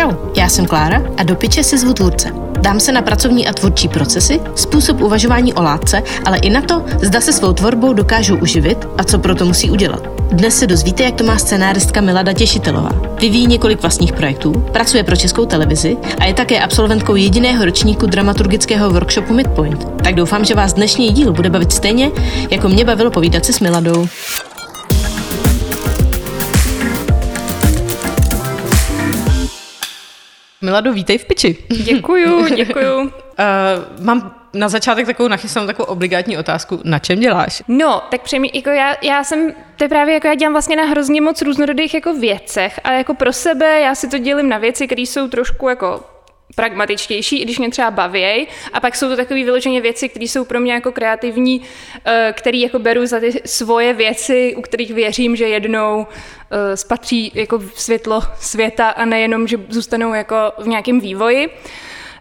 Čau, já jsem Klára a do piče si zvu tvůrce. Dám se na pracovní a tvůrčí procesy, způsob uvažování o látce, ale i na to, zda se svou tvorbou dokážou uživit a co proto musí udělat. Dnes se dozvíte, jak to má scénáristka Milada Těšitelová. Vyvíjí několik vlastních projektů, pracuje pro českou televizi a je také absolventkou jediného ročníku dramaturgického workshopu Midpoint. Tak doufám, že vás dnešní díl bude bavit stejně, jako mě bavilo povídat si s Miladou. Milado, vítej v piči. Děkuju, děkuju. uh, mám na začátek takovou nachystanou takovou obligátní otázku. Na čem děláš? No, tak přejmě, jako já, já jsem, to je právě jako já dělám vlastně na hrozně moc různorodých jako věcech, ale jako pro sebe já si to dělím na věci, které jsou trošku jako pragmatičtější, i když mě třeba baví. A pak jsou to takové vyloženě věci, které jsou pro mě jako kreativní, eh, které jako beru za ty svoje věci, u kterých věřím, že jednou eh, spatří jako světlo světa a nejenom, že zůstanou jako v nějakém vývoji.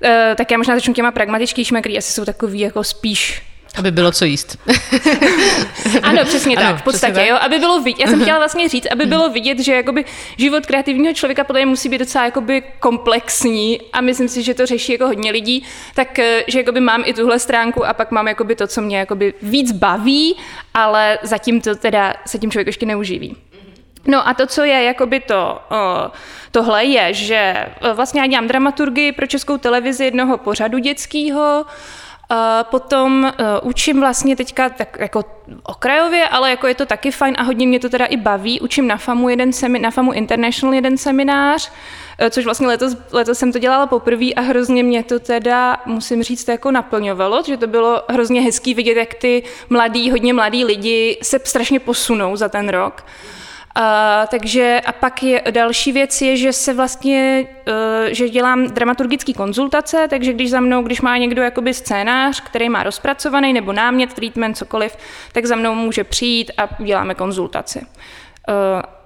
Eh, tak já možná začnu těma pragmatičtějšími, které asi jsou takový jako spíš aby bylo co jíst. ano, přesně ano, tak, v podstatě, tak. jo, aby bylo vidět, já jsem chtěla vlastně říct, aby bylo vidět, že jakoby život kreativního člověka podle mě musí být docela jakoby komplexní a myslím si, že to řeší jako hodně lidí, tak eh, že jakoby mám i tuhle stránku a pak mám jakoby to, co mě jakoby víc baví, ale zatím to teda se tím člověk ještě neuživí. No a to, co je jakoby to, tohle je, že vlastně já dělám dramaturgii pro českou televizi jednoho pořadu dětského, Potom uh, učím vlastně teďka tak jako okrajově, ale jako je to taky fajn a hodně mě to teda i baví. Učím na FAMu, jeden semi, na FAMu International jeden seminář, uh, což vlastně letos, letos jsem to dělala poprvé a hrozně mě to teda, musím říct, jako naplňovalo, že to bylo hrozně hezký vidět, jak ty mladí, hodně mladí lidi se strašně posunou za ten rok. A, takže a pak je další věc je, že se vlastně, uh, že dělám dramaturgické konzultace, takže když za mnou, když má někdo jakoby scénář, který má rozpracovaný, nebo námět, treatment, cokoliv, tak za mnou může přijít a děláme konzultaci. Uh,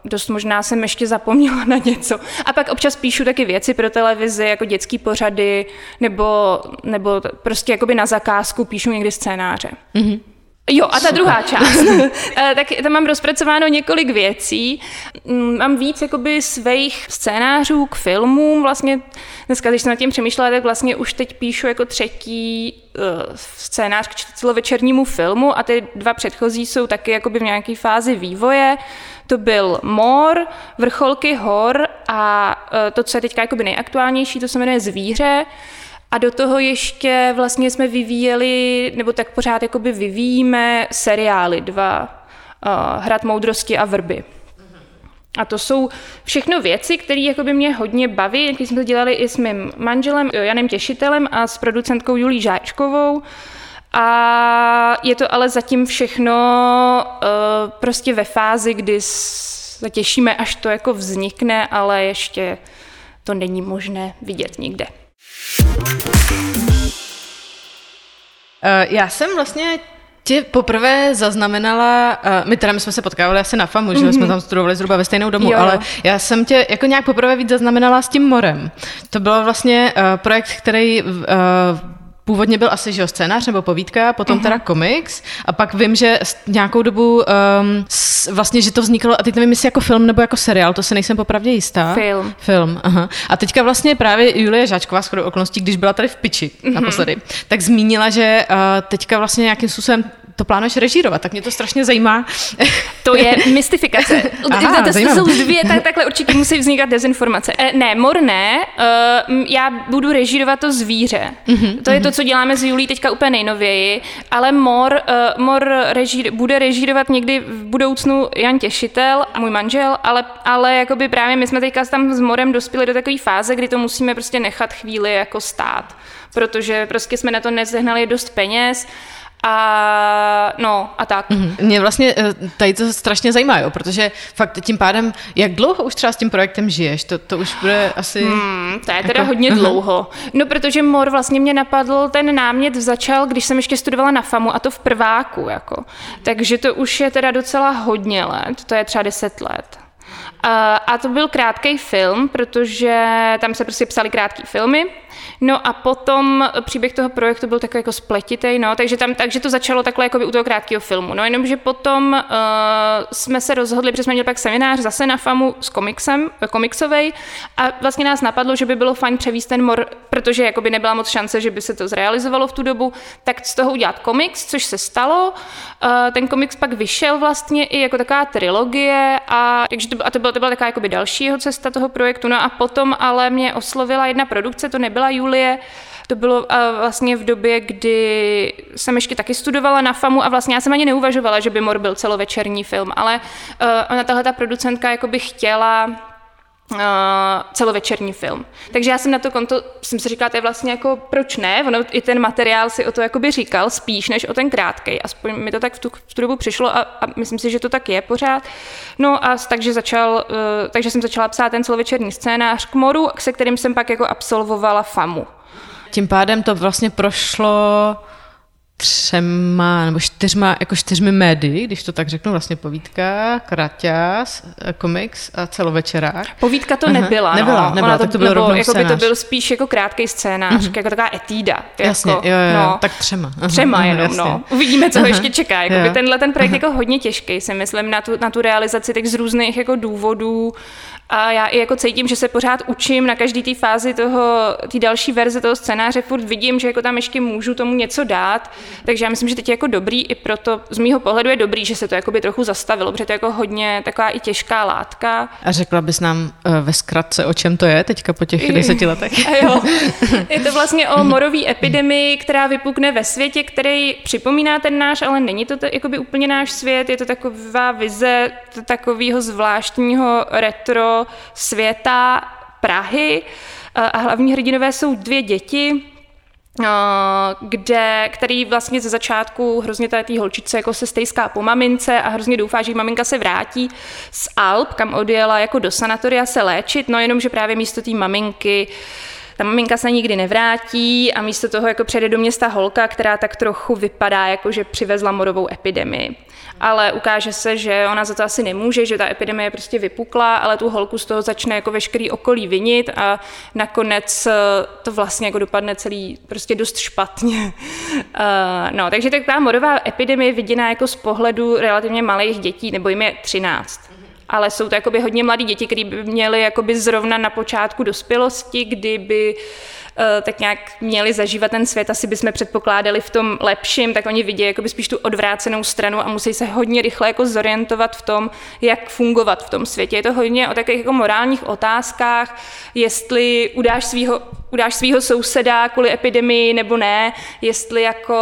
dost možná jsem ještě zapomněla na něco. A pak občas píšu taky věci pro televizi, jako dětský pořady, nebo, nebo prostě jakoby na zakázku píšu někdy scénáře. Mm-hmm. Jo, a ta Super. druhá část. Eh, tak tam mám rozpracováno několik věcí. Mm, mám víc jakoby svých scénářů k filmům. Vlastně dneska, když jsem nad tím přemýšlela, tak vlastně už teď píšu jako třetí uh, scénář k celovečernímu filmu a ty dva předchozí jsou taky jakoby v nějaké fázi vývoje. To byl Mor, Vrcholky hor a uh, to, co je teďka jakoby nejaktuálnější, to se jmenuje Zvíře. A do toho ještě vlastně jsme vyvíjeli, nebo tak pořád jakoby vyvíjíme seriály dva, uh, Hrad moudrosti a vrby. A to jsou všechno věci, které mě hodně baví, když jsme to dělali i s mým manželem Janem Těšitelem a s producentkou Julí Žáčkovou. A je to ale zatím všechno uh, prostě ve fázi, kdy se těšíme, až to jako vznikne, ale ještě to není možné vidět nikde. Eh, já jsem vlastně tě poprvé zaznamenala, uh, my teda my jsme se potkávali asi na FAMu, mm-hmm. že jsme mhm. tam studovali zhruba ve stejnou domu, jo. ale já jsem tě jako nějak poprvé víc zaznamenala s tím morem. To byl vlastně uh, projekt, který uh, Původně byl asi že jo, scénář nebo povídka, potom uh-huh. teda komiks a pak vím, že nějakou dobu um, s, vlastně, že to vzniklo, a teď nevím, jestli jako film nebo jako seriál, to se nejsem popravdě jistá. Film. Film, aha. A teďka vlastně právě Julie Žáčková, skoro okolností, když byla tady v piči uh-huh. naposledy, tak zmínila, že uh, teďka vlastně nějakým způsobem to plánuješ režírovat, tak mě to strašně zajímá. To je mystifikace. Aha, to, jsou dvě, tak, takhle určitě musí vznikat dezinformace. E, ne, mor ne, uh, já budu režírovat to zvíře. Mm-hmm, to je mm-hmm. to, co děláme s Julí teďka úplně nejnověji, ale mor, uh, mor režír, bude režírovat někdy v budoucnu Jan Těšitel a můj manžel, ale, ale jakoby právě my jsme teďka tam s morem dospěli do takové fáze, kdy to musíme prostě nechat chvíli jako stát, protože prostě jsme na to nezehnali dost peněz a no a tak. Mm-hmm. Mě vlastně eh, tady to strašně zajímá, jo, protože fakt tím pádem, jak dlouho už třeba s tím projektem žiješ? To, to už bude asi... Hmm, to je jako... teda hodně uh-huh. dlouho. No protože Mor vlastně mě napadl, ten námět začal, když jsem ještě studovala na FAMu a to v prváku, jako. Takže to už je teda docela hodně let, to je třeba deset let. A, a to byl krátký film, protože tam se prostě psali krátké filmy. No a potom příběh toho projektu byl takový jako spletitý, no, takže, tam, takže to začalo takhle jako u toho krátkého filmu. No jenomže potom uh, jsme se rozhodli, protože jsme měli pak seminář zase na FAMu s komiksem, komiksovej a vlastně nás napadlo, že by bylo fajn převíst ten mor, protože jakoby nebyla moc šance, že by se to zrealizovalo v tu dobu, tak z toho udělat komiks, což se stalo. Uh, ten komiks pak vyšel vlastně i jako taková trilogie a, takže to, a to byla, to byla taková jakoby další jeho cesta toho projektu. No a potom ale mě oslovila jedna produkce, to nebyla Julie, to bylo uh, vlastně v době, kdy jsem ještě taky studovala na FAMu a vlastně já jsem ani neuvažovala, že by Mor byl celovečerní film, ale uh, ona tahle ta producentka jako by chtěla celovečerní film. Takže já jsem na to konto, jsem si říkala, to je vlastně jako, proč ne? Ono, i ten materiál si o to jakoby říkal spíš, než o ten krátkej. Aspoň mi to tak v tu, v tu dobu přišlo a, a myslím si, že to tak je pořád. No a takže, začal, uh, takže jsem začala psát ten celovečerní scénář k moru, se kterým jsem pak jako absolvovala FAMu. Tím pádem to vlastně prošlo třema nebo čtyřma, jako čtyřmi médii, když to tak řeknu, vlastně povídka, kraťas, komiks a celovečerák. Povídka to nebyla, Aha, Nebyla, no. nebyla, to, tak to byl nebo, jako by to byl spíš jako krátký scénář, uh-huh. jako taková etída. Jasně, jako, jo, jo, no, tak třema. Aha, třema jenom, jasně. no. Uvidíme, co ho ještě čeká. Jako by tenhle ten projekt jako hodně těžký, si myslím, na tu, na tu realizaci tak z různých jako důvodů. A já i jako cítím, že se pořád učím na každý té fázi toho, té další verze toho scénáře, furt vidím, že jako tam ještě můžu tomu něco dát, takže já myslím, že teď je jako dobrý, i proto z mýho pohledu je dobrý, že se to jakoby trochu zastavilo, protože to je jako hodně taková i těžká látka. A řekla bys nám uh, ve zkratce, o čem to je teďka po těch deseti letech? jo. Je to vlastně o morové epidemii, která vypukne ve světě, který připomíná ten náš, ale není to, to jakoby úplně náš svět, je to taková vize takového zvláštního retro světa Prahy a hlavní hrdinové jsou dvě děti, kde, který vlastně ze začátku hrozně té holčice jako se stejská po mamince a hrozně doufá, že maminka se vrátí z Alp, kam odjela jako do sanatoria se léčit, no jenom, že právě místo té maminky ta maminka se nikdy nevrátí a místo toho jako přijde do města holka, která tak trochu vypadá jako, že přivezla morovou epidemii ale ukáže se, že ona za to asi nemůže, že ta epidemie prostě vypukla, ale tu holku z toho začne jako veškerý okolí vinit a nakonec eh, to vlastně jako dopadne celý prostě dost špatně. Uh, no, takže tak ta morová epidemie je viděná jako z pohledu relativně malých dětí, nebo jim je 13 ale jsou to jakoby hodně mladí děti, které by měly jakoby zrovna na počátku dospělosti, kdyby Eh, tak nějak měli zažívat ten svět, asi bychom předpokládali v tom lepším, tak oni vidí jakoby spíš tu odvrácenou stranu a musí se hodně rychle jako zorientovat v tom, jak fungovat v tom světě. Je to hodně o takových jako morálních otázkách, jestli udáš svého udáš svého souseda kvůli epidemii nebo ne, jestli jako,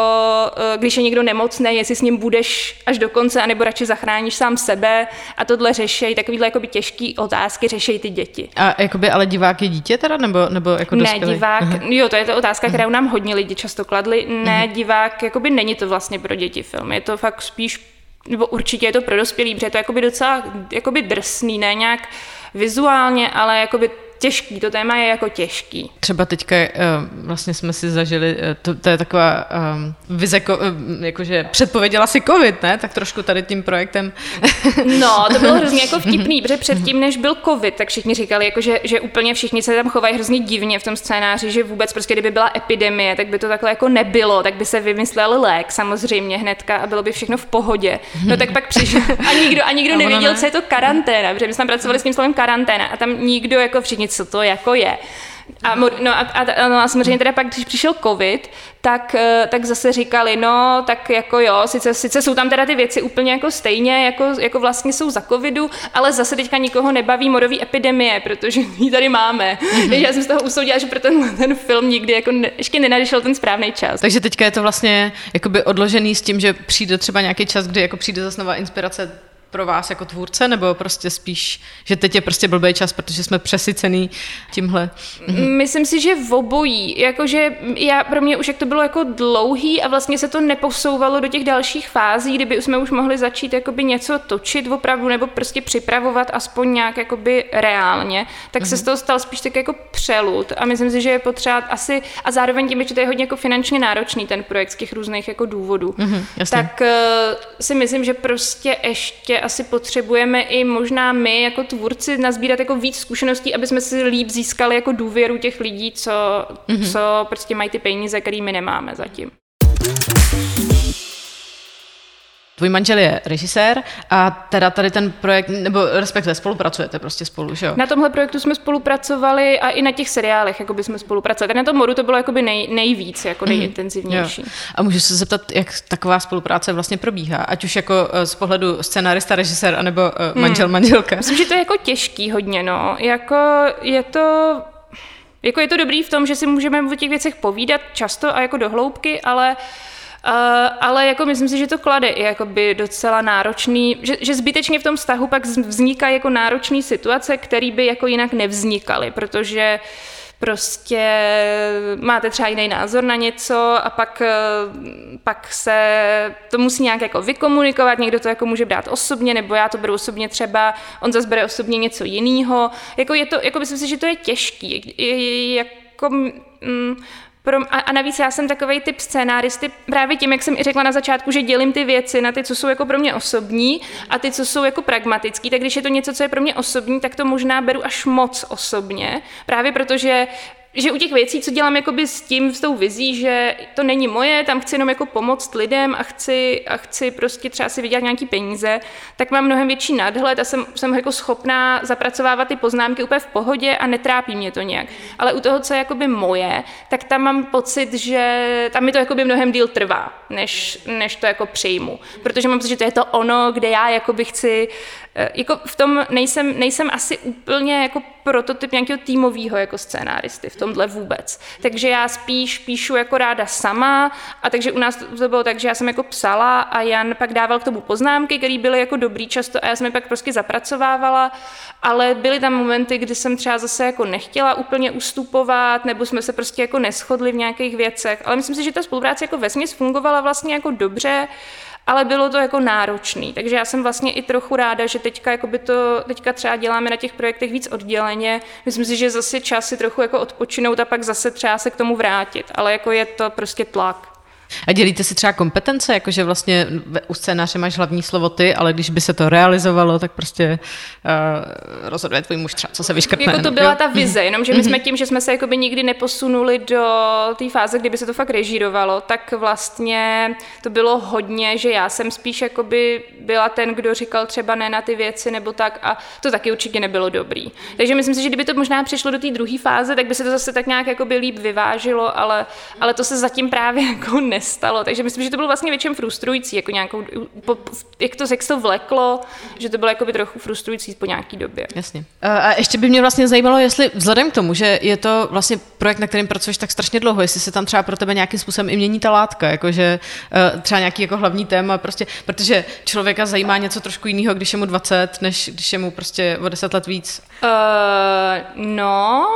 eh, když je někdo nemocný, jestli s ním budeš až do konce, anebo radši zachráníš sám sebe a tohle řešejí, takovýhle jakoby těžký otázky řešejí ty děti. A jakoby ale divák je dítě teda, nebo, nebo jako dospělý? Ne, divák, uh-huh. jo, to je to otázka, kterou nám hodně lidi často kladli. Ne, uh-huh. divák, jakoby není to vlastně pro děti film, je to fakt spíš nebo určitě je to pro dospělý, protože je to jakoby docela jakoby drsný, ne nějak vizuálně, ale jakoby těžký, to téma je jako těžký. Třeba teďka uh, vlastně jsme si zažili, uh, to, to je taková um, vize, jakože předpověděla si covid, ne? Tak trošku tady tím projektem. no, to bylo hrozně jako vtipný, protože předtím, než byl covid, tak všichni říkali, jako, že, že úplně všichni se tam chovají hrozně divně v tom scénáři, že vůbec prostě, kdyby byla epidemie, tak by to takhle jako nebylo, tak by se vymyslel lék samozřejmě hnedka a bylo by všechno v pohodě. No tak pak přišel a nikdo, a nikdo a nevěděl, ne. co je to karanténa, protože my jsme pracovali s tím slovem karanténa a tam nikdo jako všichni co to jako je. A, no a, a, no a samozřejmě teda pak, když přišel covid, tak, eh, tak zase říkali, no, tak jako jo, sice, sice jsou tam teda ty věci úplně jako stejně, jako, jako vlastně jsou za covidu, ale zase teďka nikoho nebaví morový epidemie, protože ji tady máme. Mm-hmm. Takže já jsem z toho usoudila, že pro ten, ten film nikdy jako ne, ještě nenadešel ten správný čas. Takže teďka je to vlastně jakoby odložený s tím, že přijde třeba nějaký čas, kdy jako přijde zase nová inspirace pro vás jako tvůrce, nebo prostě spíš, že teď je prostě blbý čas, protože jsme přesycený tímhle? Mhm. Myslím si, že v obojí. Jakože já, pro mě už jak to bylo jako dlouhý a vlastně se to neposouvalo do těch dalších fází, kdyby jsme už mohli začít jakoby něco točit opravdu nebo prostě připravovat aspoň nějak jakoby reálně, tak mm-hmm. se z mhm. toho stal spíš tak jako přelud a myslím si, že je potřeba asi a zároveň tím, že to je hodně jako finančně náročný ten projekt z těch různých jako důvodů, mm-hmm, tak uh, si myslím, že prostě ještě asi potřebujeme i možná my jako tvůrci nazbírat jako víc zkušeností, aby jsme si líp získali jako důvěru těch lidí, co, mm-hmm. co prostě mají ty peníze, které my nemáme zatím. Tvůj manžel je režisér a teda tady ten projekt, nebo respektive spolupracujete prostě spolu, že jo? Na tomhle projektu jsme spolupracovali a i na těch seriálech jako jsme spolupracovali. Tak na tom modu to bylo jakoby nej, nejvíc, jako mhm. nejintenzivnější. Mm, a můžu se zeptat, jak taková spolupráce vlastně probíhá? Ať už jako eh, z pohledu scenárista, režisér, anebo manžel, hmm. manželka. Myslím, že to je jako těžký hodně, no. Jako je to jako je to dobrý v tom, že si můžeme o těch věcech povídat často a jako do hloubky, ale uh, Uh, ale jako myslím si, že to klade i jakoby docela náročný, že, že zbytečně v tom vztahu pak vzniká jako náročný situace, které by jako jinak nevznikaly, protože prostě máte třeba jiný názor na něco a pak, eh, pak se to musí nějak jako vykomunikovat, někdo to jako může brát osobně, nebo já to beru osobně třeba, on zase bere osobně něco jiného. Jako je to, jako myslím si, že to je těžký. Jako, mm, pro, a, a navíc já jsem takový typ scénáristy, právě tím, jak jsem i řekla na začátku, že dělím ty věci na ty, co jsou jako pro mě osobní a ty, co jsou jako pragmatický, tak když je to něco, co je pro mě osobní, tak to možná beru až moc osobně, právě protože že u těch věcí, co dělám jakoby s tím, s tou vizí, že to není moje, tam chci jenom jako pomoct lidem a chci, a chci prostě třeba si vydělat nějaký peníze, tak mám mnohem větší nadhled a jsem, jsem jako schopná zapracovávat ty poznámky úplně v pohodě a netrápí mě to nějak. Ale u toho, co je jakoby moje, tak tam mám pocit, že tam mi to jakoby mnohem díl trvá, než, než to jako přijmu. Protože mám pocit, že to je to ono, kde já jakoby chci jako v tom nejsem, nejsem asi úplně jako prototyp nějakého týmového jako scénáristy v tomhle vůbec. Takže já spíš píšu jako ráda sama a takže u nás to bylo tak, že já jsem jako psala a Jan pak dával k tomu poznámky, které byly jako dobrý často a já jsem je pak prostě zapracovávala, ale byly tam momenty, kdy jsem třeba zase jako nechtěla úplně ustupovat nebo jsme se prostě jako neschodli v nějakých věcech, ale myslím si, že ta spolupráce jako vesměs fungovala vlastně jako dobře ale bylo to jako náročný. Takže já jsem vlastně i trochu ráda, že teďka, by to, teďka třeba děláme na těch projektech víc odděleně. Myslím si, že zase čas si trochu jako odpočinout a pak zase třeba se k tomu vrátit, ale jako je to prostě tlak. A dělíte si třeba kompetence, jakože vlastně u scénáře máš hlavní slovo ty, ale když by se to realizovalo, tak prostě uh, rozhoduje tvůj muž třeba, co se vyškrtne. Jako to byla jo? ta vize, jenomže my jsme mhm. tím, že jsme se jakoby nikdy neposunuli do té fáze, kdyby se to fakt režírovalo, tak vlastně to bylo hodně, že já jsem spíš jakoby byla ten, kdo říkal třeba ne na ty věci nebo tak a to taky určitě nebylo dobrý. Takže myslím si, že kdyby to možná přišlo do té druhé fáze, tak by se to zase tak nějak jakoby líp vyvážilo, ale, ale to se zatím právě jako ne nestalo. Takže myslím, že to bylo vlastně většinou frustrující, jako nějakou, po, jak, to, to vleklo, že to bylo jako by trochu frustrující po nějaký době. Jasně. A ještě by mě vlastně zajímalo, jestli vzhledem k tomu, že je to vlastně projekt, na kterém pracuješ tak strašně dlouho, jestli se tam třeba pro tebe nějakým způsobem i mění ta látka, jakože uh, třeba nějaký jako hlavní téma, prostě, protože člověka zajímá něco trošku jiného, když je mu 20, než když je mu prostě o 10 let víc. Uh, no,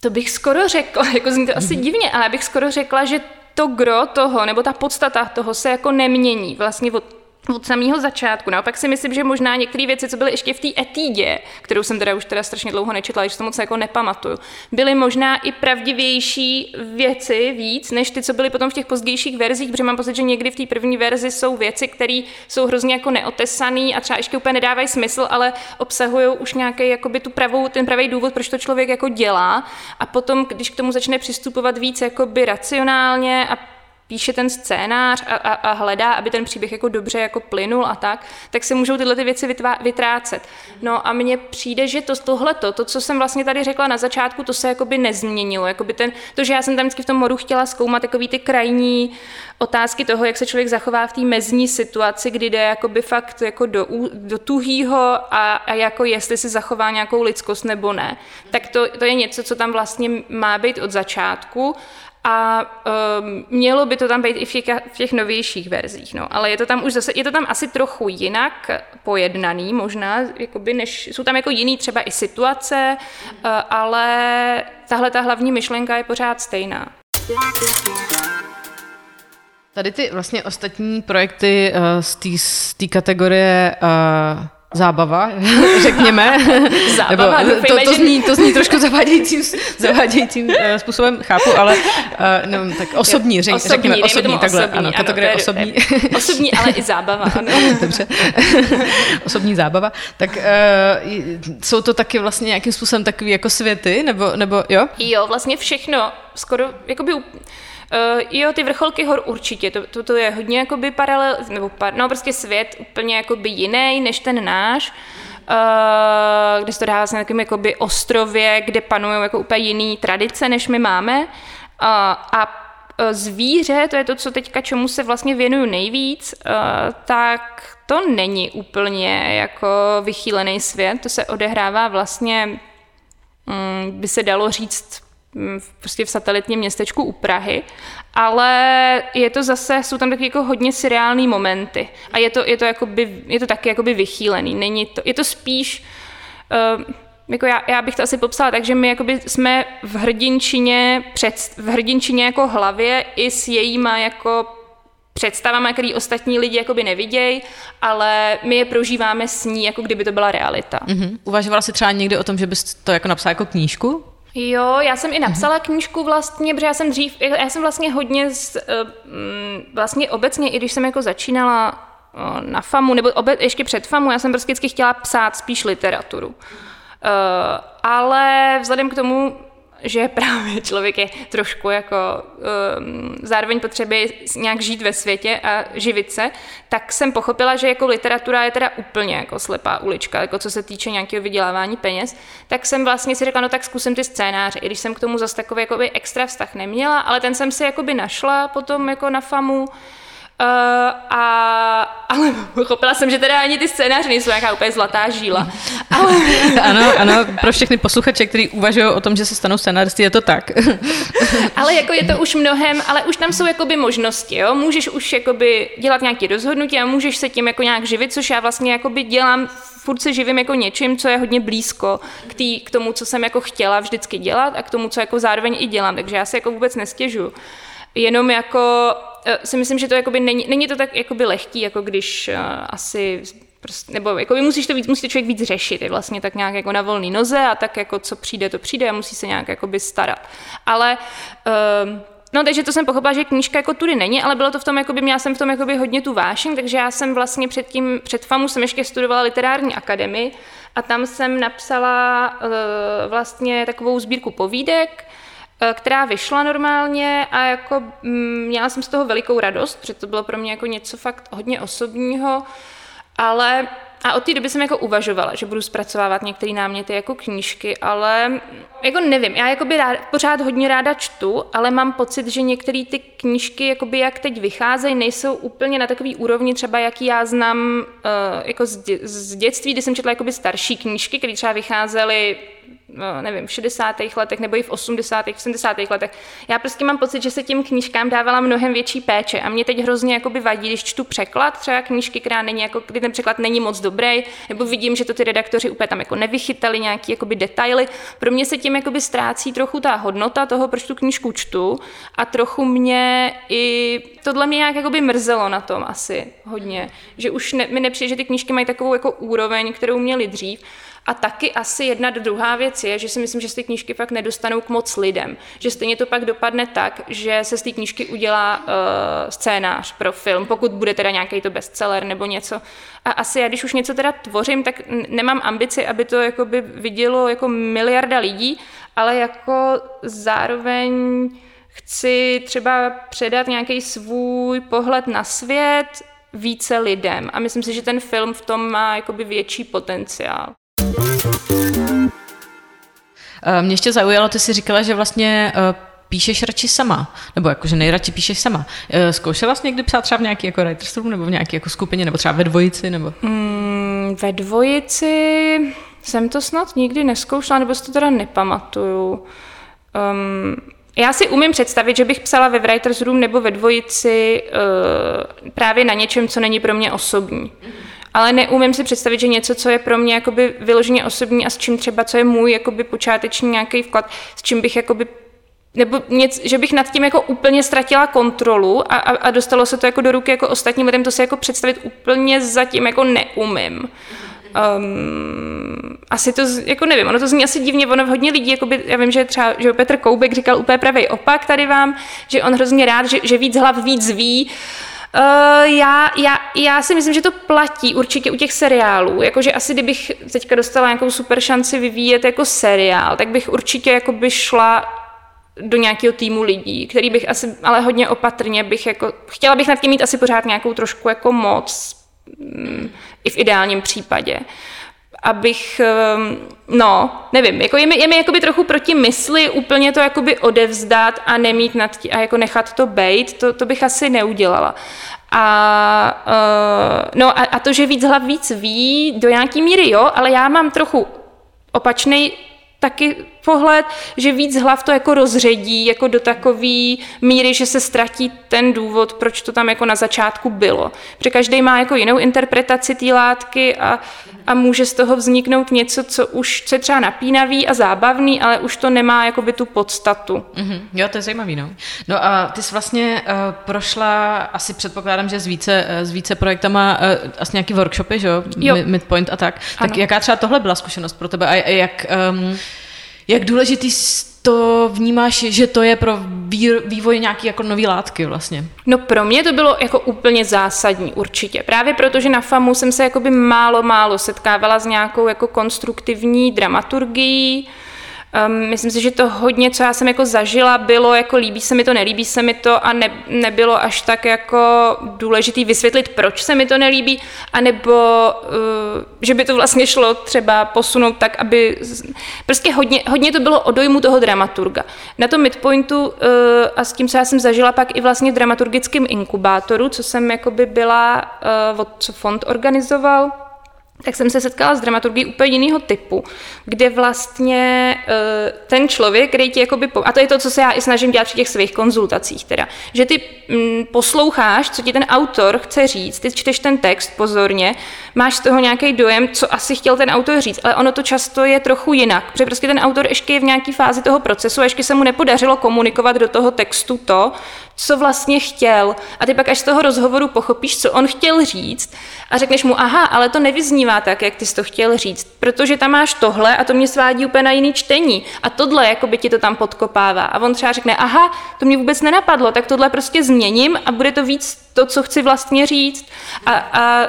to bych skoro řekla, jako zní to asi mm-hmm. divně, ale bych skoro řekla, že to gro toho, nebo ta podstata toho se jako nemění vlastně od od samého začátku. Naopak si myslím, že možná některé věci, co byly ještě v té etídě, kterou jsem teda už teda strašně dlouho nečetla, že to moc jako nepamatuju, byly možná i pravdivější věci víc, než ty, co byly potom v těch pozdějších verzích, protože mám pocit, že někdy v té první verzi jsou věci, které jsou hrozně jako neotesané a třeba ještě úplně nedávají smysl, ale obsahují už nějaký jakoby tu pravou, ten pravý důvod, proč to člověk jako dělá. A potom, když k tomu začne přistupovat víc jakoby racionálně a píše ten scénář a, a, a hledá, aby ten příběh jako dobře jako plynul a tak, tak se můžou tyhle ty věci vytvá, vytrácet. No a mně přijde, že to, tohleto, to, co jsem vlastně tady řekla na začátku, to se jakoby nezměnilo. Jakoby ten, to, že já jsem tam vždycky v tom modu chtěla zkoumat takový ty krajní otázky toho, jak se člověk zachová v té mezní situaci, kdy jde jakoby fakt jako do, do tuhýho a, a jako jestli si zachová nějakou lidskost nebo ne. Tak to, to je něco, co tam vlastně má být od začátku a um, mělo by to tam být i v těch, v těch novějších verzích, no. ale je to tam už zase, je to tam asi trochu jinak pojednaný možná, jakoby než, jsou tam jako jiný třeba i situace, uh, ale tahle ta hlavní myšlenka je pořád stejná. Tady ty vlastně ostatní projekty uh, z té kategorie uh, zábava, řekněme. zábava, Nebo, to, to, zní, to zní trošku zavádějícím, zavádějícím uh, způsobem, chápu, ale uh, no, tak osobní, řek, osobní řekněme osobní, takhle, osobní, ano, kategorie ano, osobní. Osobní, ale i zábava, ano. Dobře, osobní zábava. Tak uh, jsou to taky vlastně nějakým způsobem takový jako světy, nebo, nebo jo? Jo, vlastně všechno, skoro, jakoby Uh, jo, ty vrcholky hor určitě, to, to, to je hodně jakoby paralel, nebo par, no prostě svět úplně jakoby jiný než ten náš, uh, kde se to dává vlastně na jakoby ostrově, kde panují jako úplně jiný tradice, než my máme. Uh, a zvíře, to je to, co teďka čemu se vlastně věnuju nejvíc, tak to není úplně jako vychýlený svět, to se odehrává vlastně, um, by se dalo říct, prostě v satelitním městečku u Prahy, ale je to zase, jsou tam taky jako hodně seriální momenty a je to, je to, jakoby, je to taky jakoby vychýlený, není to, je to spíš, uh, jako já, já bych to asi popsala tak, že my jsme v hrdinčině, před, v hrdinčině jako hlavě i s jejíma jako představama, který ostatní lidi jakoby nevidějí, ale my je prožíváme s ní, jako kdyby to byla realita. Mm-hmm. Uvažovala jsi třeba někdy o tom, že bys to jako napsala jako knížku? Jo, já jsem i napsala mm-hmm. knížku vlastně, protože já jsem dřív, já jsem vlastně hodně, z, eh, mm, vlastně obecně, i když jsem jako začínala eh, na FAMu, nebo obe, ještě před FAMu, já jsem prostě vždycky chtěla psát spíš literaturu. Uh, ale vzhledem k tomu, že právě člověk je trošku jako um, zároveň potřebuje nějak žít ve světě a živit se, tak jsem pochopila, že jako literatura je teda úplně jako slepá ulička, jako co se týče nějakého vydělávání peněz, tak jsem vlastně si řekla, no tak zkusím ty scénáře, i když jsem k tomu zase takový jakoby extra vztah neměla, ale ten jsem si jakoby našla potom jako na FAMu, Uh, a, ale pochopila jsem, že teda ani ty scénáře nejsou nějaká úplně zlatá žíla. Ale... ano, ano, pro všechny posluchače, kteří uvažují o tom, že se stanou scénáristy, je to tak. ale jako je to už mnohem, ale už tam jsou jakoby možnosti, jo? Můžeš už jakoby dělat nějaké rozhodnutí a můžeš se tím jako nějak živit, což já vlastně jakoby dělám, furt se živím jako něčím, co je hodně blízko k, tý, k tomu, co jsem jako chtěla vždycky dělat a k tomu, co jako zároveň i dělám, takže já se jako vůbec nestěžuju. Jenom jako si myslím, že to jakoby není, není to tak jakoby lehký, jako když uh, asi Prostě, nebo jako musíš to víc, musí to člověk víc řešit, je vlastně tak nějak jako na volný noze a tak jako co přijde, to přijde a musí se nějak jakoby starat. Ale uh, No, takže to jsem pochopila, že knížka jako tudy není, ale bylo to v tom, jakoby, měla jsem v tom jakoby hodně tu vášeň, takže já jsem vlastně předtím, před FAMu jsem ještě studovala literární akademii a tam jsem napsala uh, vlastně takovou sbírku povídek, Eh, která vyšla normálně a jako mm, měla jsem z toho velikou radost, protože to bylo pro mě jako něco fakt hodně osobního, ale a od té doby jsem jako uvažovala, že budu zpracovávat některé náměty jako knížky, ale jako nevím, já jakoby rád, pořád hodně ráda čtu, ale mám pocit, že některé ty knížky, jakoby jak teď vycházejí, nejsou úplně na takový úrovni třeba, jaký já znám uh, jako z, dě, z dětství, kdy jsem četla jakoby starší knížky, které třeba vycházely nevím, v 60. letech nebo i v 80. v 70. letech. Já prostě mám pocit, že se tím knížkám dávala mnohem větší péče a mě teď hrozně jakoby vadí, když čtu překlad, třeba knížky, která není jako, kdy ten překlad není moc dobrý, nebo vidím, že to ty redaktoři úplně tam jako nevychytali nějaký jakoby detaily. Pro mě se tím jakoby ztrácí trochu ta hodnota toho, proč tu knížku čtu a trochu mě i tohle mě nějak jakoby mrzelo na tom asi hodně, že už ne, mi nepřijde, že ty knížky mají takovou jako úroveň, kterou měly dřív. A taky asi jedna druhá věc je, že si myslím, že z ty knížky fakt nedostanou k moc lidem. Že stejně to pak dopadne tak, že se z té knížky udělá uh, scénář pro film, pokud bude teda nějaký to bestseller nebo něco. A asi já, když už něco teda tvořím, tak nemám ambici, aby to jakoby vidělo jako miliarda lidí, ale jako zároveň chci třeba předat nějaký svůj pohled na svět více lidem. A myslím si, že ten film v tom má jakoby větší potenciál. Eh, mě ještě zaujalo, ty si říkala, že vlastně eh, píšeš radši sama, nebo jakože nejradši píšeš sama. Eh, zkoušela jsi někdy psát třeba v nějaký jako writers room, nebo v nějaké jako skupině, nebo třeba ve dvojici? Nebo? Mm, ve dvojici jsem to snad nikdy neskoušela, nebo si to teda nepamatuju. Um, já si umím představit, že bych psala ve Writers Room nebo ve dvojici uh, právě na něčem, co není pro mě osobní ale neumím si představit, že něco, co je pro mě jakoby vyloženě osobní a s čím třeba, co je můj jakoby počáteční nějaký vklad, s čím bych jakoby nebo něco, že bych nad tím jako úplně ztratila kontrolu a, a, a dostalo se to jako do ruky jako ostatním lidem, to si jako představit úplně zatím jako neumím. Um, asi to, jako nevím, ono to zní asi divně, ono hodně lidí, jakoby, já vím, že třeba že Petr Koubek říkal úplně pravý opak tady vám, že on hrozně rád, že, že víc hlav víc ví, Uh, já, já, já si myslím, že to platí určitě u těch seriálů. Jakože asi kdybych teďka dostala nějakou super šanci vyvíjet jako seriál, tak bych určitě jako by šla do nějakého týmu lidí, který bych asi, ale hodně opatrně bych jako, chtěla bych nad tím mít asi pořád nějakou trošku jako moc, mm, i v ideálním případě. Abych, ehm, no, nevím, jako je mi, je mi jakoby trochu proti mysli úplně to jakoby odevzdat a nemít nad tí, a jako nechat to bejt, to, to bych asi neudělala. A, uh, no a, a to, že víc hlav víc ví, do nějaký míry jo, ale já mám trochu opačný taky pohled, že víc hlav to jako rozředí jako do takové míry, že se ztratí ten důvod, proč to tam jako na začátku bylo. Protože každý má jako jinou interpretaci té látky a, a může z toho vzniknout něco, co už je třeba napínavý a zábavný, ale už to nemá jako by tu podstatu. Mm-hmm. Jo, to je zajímavý, no. No a ty jsi vlastně uh, prošla, asi předpokládám, že s více, uh, s více projektama, uh, asi nějaký workshopy, že jo? Midpoint a tak. Ano. Tak jaká třeba tohle byla zkušenost pro tebe a jak... Um, jak důležitý to vnímáš, že to je pro vývoj nějaký jako nový látky vlastně? No pro mě to bylo jako úplně zásadní určitě. Právě protože na FAMu jsem se jakoby málo, málo setkávala s nějakou jako konstruktivní dramaturgií, Um, myslím si, že to hodně, co já jsem jako zažila, bylo jako líbí se mi to, nelíbí se mi to a ne, nebylo až tak jako důležitý vysvětlit, proč se mi to nelíbí, anebo uh, že by to vlastně šlo třeba posunout tak, aby prostě hodně, hodně to bylo o dojmu toho dramaturga. Na tom midpointu uh, a s tím, co já jsem zažila pak i vlastně v dramaturgickém inkubátoru, co jsem jakoby byla, uh, co fond organizoval, tak jsem se setkala s dramaturgií úplně jiného typu, kde vlastně uh, ten člověk, který ti jakoby, a to je to, co se já i snažím dělat při těch svých konzultacích teda, že ty mm, posloucháš, co ti ten autor chce říct, ty čteš ten text pozorně, máš z toho nějaký dojem, co asi chtěl ten autor říct, ale ono to často je trochu jinak, protože prostě ten autor ještě je v nějaké fázi toho procesu a ještě se mu nepodařilo komunikovat do toho textu to, co vlastně chtěl. A ty pak až z toho rozhovoru pochopíš, co on chtěl říct a řekneš mu, aha, ale to nevyznívá tak, jak ty jsi to chtěl říct, protože tam máš tohle a to mě svádí úplně na jiný čtení a tohle jako by ti to tam podkopává. A on třeba řekne, aha, to mě vůbec nenapadlo, tak tohle prostě změním a bude to víc to, co chci vlastně říct. A, a,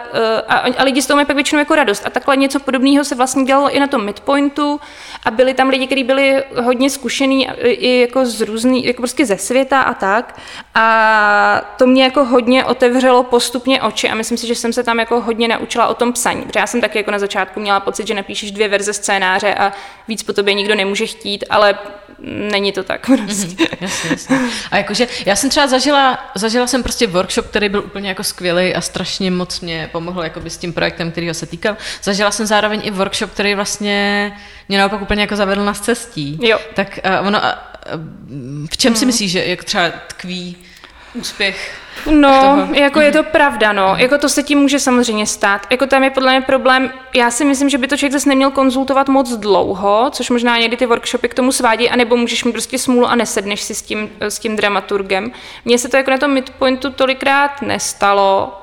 a, a lidi z toho mají pak většinou jako radost. A takhle něco podobného se vlastně dělalo i na tom midpointu a byli tam lidi, kteří byli hodně zkušený i jako z různý, jako prostě ze světa a tak. A to mě jako hodně otevřelo postupně oči a myslím si, že jsem se tam jako hodně naučila o tom psaní. Protože já jsem taky jako na začátku měla pocit, že napíšeš dvě verze scénáře a víc po tobě nikdo nemůže chtít, ale není to tak prostě. Mm-hmm, jasně, jasně. A jakože já jsem třeba zažila, zažila jsem prostě workshop, který byl úplně jako skvělý a strašně moc mě pomohl jakoby s tím projektem, který se týkal. Zažila jsem zároveň i workshop, který vlastně mě naopak úplně jako zavedl na cestí. Jo. Tak uh, ono, v čem mm. si mhm. myslíš, že jak třeba tkví úspěch No, toho. jako je to pravda, no. Jako to se tím může samozřejmě stát. Jako tam je podle mě problém, já si myslím, že by to člověk zase neměl konzultovat moc dlouho, což možná někdy ty workshopy k tomu svádí, anebo můžeš mít prostě smůlu a nesedneš si s tím, s tím dramaturgem. Mně se to jako na tom midpointu tolikrát nestalo,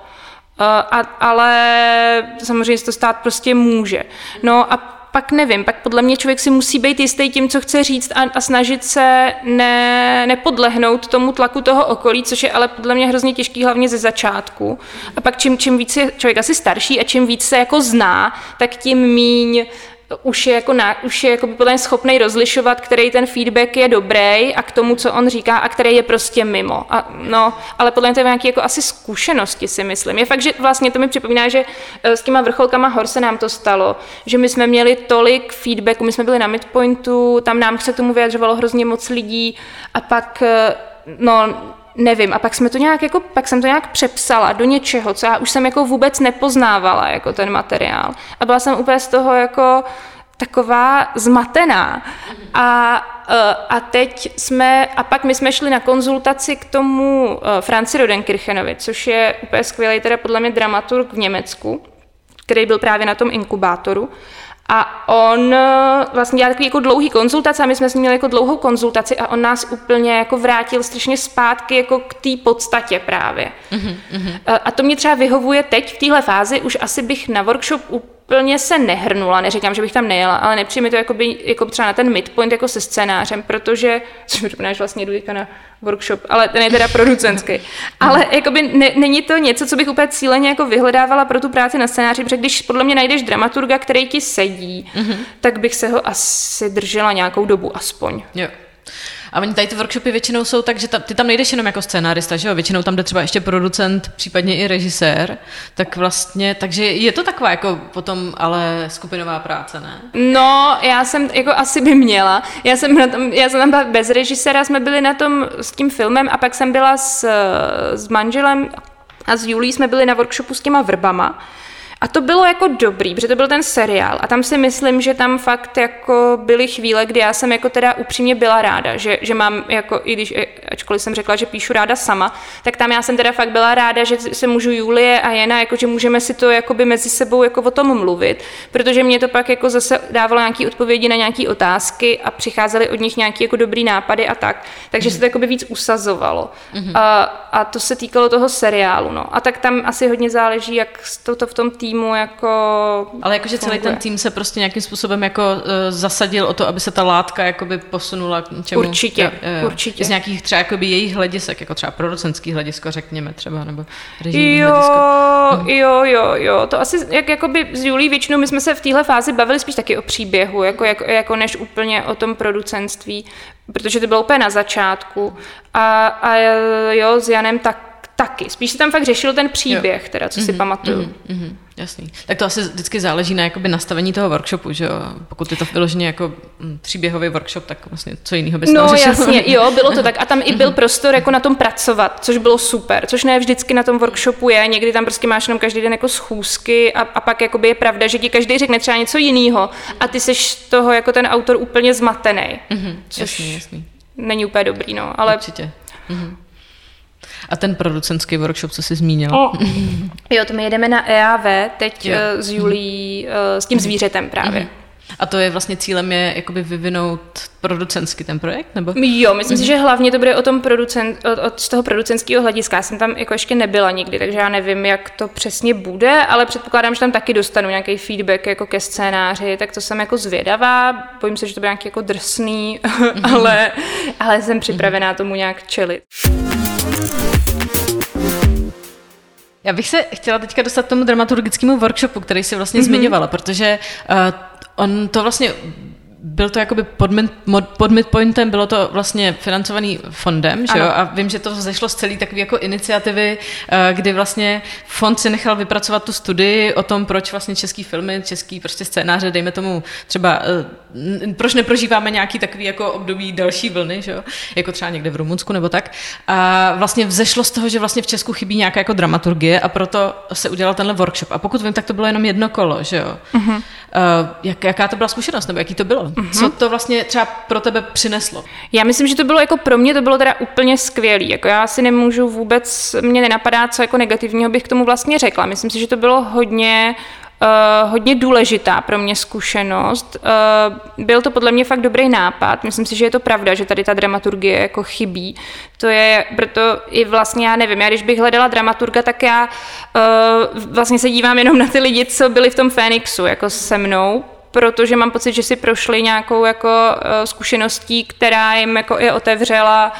Uh, a, ale samozřejmě se to stát prostě může. No a pak nevím, pak podle mě člověk si musí být jistý tím, co chce říct a, a snažit se ne, nepodlehnout tomu tlaku toho okolí, což je ale podle mě hrozně těžký hlavně ze začátku. A pak čím, čím víc je člověk asi starší a čím víc se jako zná, tak tím míň už je, jako na, už je jako podle schopný rozlišovat, který ten feedback je dobrý a k tomu, co on říká a který je prostě mimo. A, no, ale podle mě to je nějaké jako asi zkušenosti, si myslím. Je fakt, že vlastně to mi připomíná, že eh, s těma vrcholkama hor se nám to stalo, že my jsme měli tolik feedbacku, my jsme byli na midpointu, tam nám se tomu vyjadřovalo hrozně moc lidí a pak eh, no, nevím. A pak jsme to nějak jako, pak jsem to nějak přepsala do něčeho, co já už jsem jako vůbec nepoznávala, jako ten materiál. A byla jsem úplně z toho jako taková zmatená. A, e, a teď jsme, a pak my jsme šli na konzultaci k tomu e, Franci Rodenkirchenovi, což je úplně skvělý, teda podle mě dramaturg v Německu, který byl právě na tom inkubátoru. A on eh, vlastně dělal takový jako dlouhý konzultace a my jsme s ním měli jako dlouhou konzultaci a on nás úplně jako vrátil strašně zpátky jako k té podstatě právě. Mm-hmm. A to mě třeba vyhovuje teď v téhle fázi, už asi bych na workshop úplně se nehrnula, neříkám, že bych tam nejela, ale nepřijde mi to jako, by, jako třeba na ten midpoint jako se scénářem, protože, což mi že vlastně jdu na workshop, ale ten je teda producentský. Ale jakoby ne, není to něco, co bych úplně cíleně jako vyhledávala pro tu práci na scénáři, protože když podle mě najdeš dramaturga, který ti sedí, mm-hmm. tak bych se ho asi držela nějakou dobu aspoň. Jo. A oni tady ty workshopy většinou jsou tak, že ta, ty tam nejdeš jenom jako scénárista, že jo? Většinou tam jde třeba ještě producent, případně i režisér. Tak vlastně, takže je to taková jako potom ale skupinová práce, ne? No, já jsem jako asi by měla. Já jsem, na tom, já jsem tam byla bez režiséra, jsme byli na tom s tím filmem a pak jsem byla s, s manželem a s Julí jsme byli na workshopu s těma vrbama. A to bylo jako dobrý, protože to byl ten seriál a tam si myslím, že tam fakt jako byly chvíle, kdy já jsem jako teda upřímně byla ráda, že, že mám jako, i když, ačkoliv jsem řekla, že píšu ráda sama, tak tam já jsem teda fakt byla ráda, že se můžu Julie a Jena, jako že můžeme si to jakoby mezi sebou jako o tom mluvit, protože mě to pak jako zase dávalo nějaké odpovědi na nějaké otázky a přicházely od nich nějaké jako dobrý nápady a tak, takže mm. se to jakoby víc usazovalo. Mm. A, a to se týkalo toho seriálu, no. A tak tam asi hodně záleží, jak to, to v tom týmu týmu jako... Ale jakože celý ten tým se prostě nějakým způsobem jako uh, zasadil o to, aby se ta látka jakoby posunula k čemu? Určitě, jo, jo, určitě. Z nějakých třeba jakoby jejich hledisek, jako třeba producentský hledisko, řekněme třeba, nebo režijní jo, hledisko. Hm. Jo, jo, jo, to asi jak jakoby s Julí většinou my jsme se v téhle fázi bavili spíš taky o příběhu, jako, jako, jako než úplně o tom producentství, protože to bylo úplně na začátku. A, a jo, s Janem tak taky. Spíš se tam fakt řešil ten příběh, jo. teda, co mm-hmm, si mhm, pamatuju. Mm-hmm, mm-hmm, jasný. Tak to asi vždycky záleží na jakoby nastavení toho workshopu, že jo? Pokud je to vyloženě jako mm, příběhový workshop, tak vlastně co jiného bys No řešil. jasně, jo, bylo to tak. A tam i byl prostor jako na tom pracovat, což bylo super, což ne vždycky na tom workshopu je. Někdy tam prostě máš jenom každý den jako schůzky a, a pak jakoby je pravda, že ti každý řekne třeba něco jiného a ty seš toho jako ten autor úplně zmatený. Mm-hmm, což jasný, jasný. není úplně dobrý, no, ale... Určitě. Mm-hmm. A ten producentský workshop, co jsi zmínila? O, jo, to my jedeme na EAV teď jo. Eh, s Julí, eh, s tím zvířetem právě. Mm-hmm. A to je vlastně cílem je jakoby vyvinout producentsky ten projekt? Nebo? Jo, myslím mm-hmm. si, že hlavně to bude o tom producent, od, od z toho producentského hlediska. Já jsem tam jako ještě nebyla nikdy, takže já nevím, jak to přesně bude, ale předpokládám, že tam taky dostanu nějaký feedback jako ke scénáři, tak to jsem jako zvědavá. Bojím se, že to bude nějaký jako drsný, mm-hmm. ale, ale jsem připravená tomu nějak čelit. Já bych se chtěla teďka dostat k tomu dramaturgickému workshopu, který si vlastně mm-hmm. zmiňovala, protože uh, on to vlastně byl to jakoby pod, mid, pod midpointem, bylo to vlastně financovaný fondem, že jo? a vím, že to vzešlo z celé takové jako iniciativy, eh, kdy vlastně fond si nechal vypracovat tu studii o tom, proč vlastně český filmy, český prostě scénáře, dejme tomu třeba, eh, proč neprožíváme nějaký takový jako období další vlny, že jo? jako třeba někde v Rumunsku nebo tak. A vlastně vzešlo z toho, že vlastně v Česku chybí nějaká jako dramaturgie a proto se udělal tenhle workshop. A pokud vím, tak to bylo jenom jedno kolo, že jo? Uh-huh. Jak, jaká to byla zkušenost, nebo jaký to bylo? Mm-hmm. Co to vlastně třeba pro tebe přineslo? Já myslím, že to bylo jako pro mě to bylo teda úplně skvělý. Jako já si nemůžu vůbec, mě nenapadá, co jako negativního bych k tomu vlastně řekla. Myslím si, že to bylo hodně Uh, hodně důležitá pro mě zkušenost. Uh, byl to podle mě fakt dobrý nápad. Myslím si, že je to pravda, že tady ta dramaturgie jako chybí. To je, proto i vlastně já nevím, já když bych hledala dramaturga, tak já uh, vlastně se dívám jenom na ty lidi, co byli v tom Fénixu, jako se mnou, protože mám pocit, že si prošli nějakou jako uh, zkušeností, která jim jako je otevřela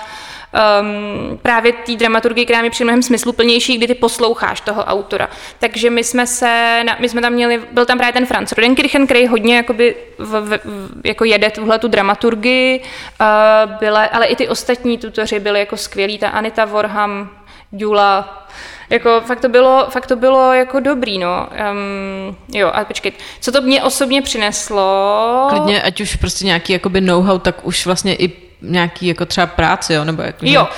um, právě té dramaturgii, která mi přijde mnohem smysluplnější, kdy ty posloucháš toho autora. Takže my jsme se, my jsme tam měli, byl tam právě ten Franz Rodenkirchen, který hodně jakoby v, v, jako jede tuhle tu dramaturgii, uh, byle, ale i ty ostatní tutoři byli jako skvělí, ta Anita Vorham, Jula, jako fakt to bylo, fakt to bylo jako dobrý, no. Um, jo, a počkej, co to mě osobně přineslo? Klidně, ať už prostě nějaký jakoby know-how, tak už vlastně i nějaký jako třeba práci, jo? Nebo jako, jo,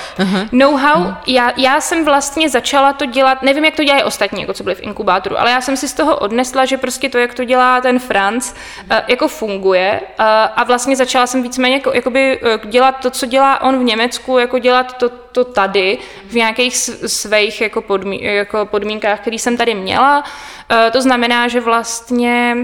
know-how, uh-huh. já, já jsem vlastně začala to dělat, nevím, jak to dělají ostatní, jako co byli v inkubátoru, ale já jsem si z toho odnesla, že prostě to, jak to dělá ten Franz, uh, jako funguje uh, a vlastně začala jsem víceméně jako, jakoby uh, dělat to, co dělá on v Německu, jako dělat to, to tady v nějakých svých jako, podmí, jako podmínkách, které jsem tady měla. Uh, to znamená, že vlastně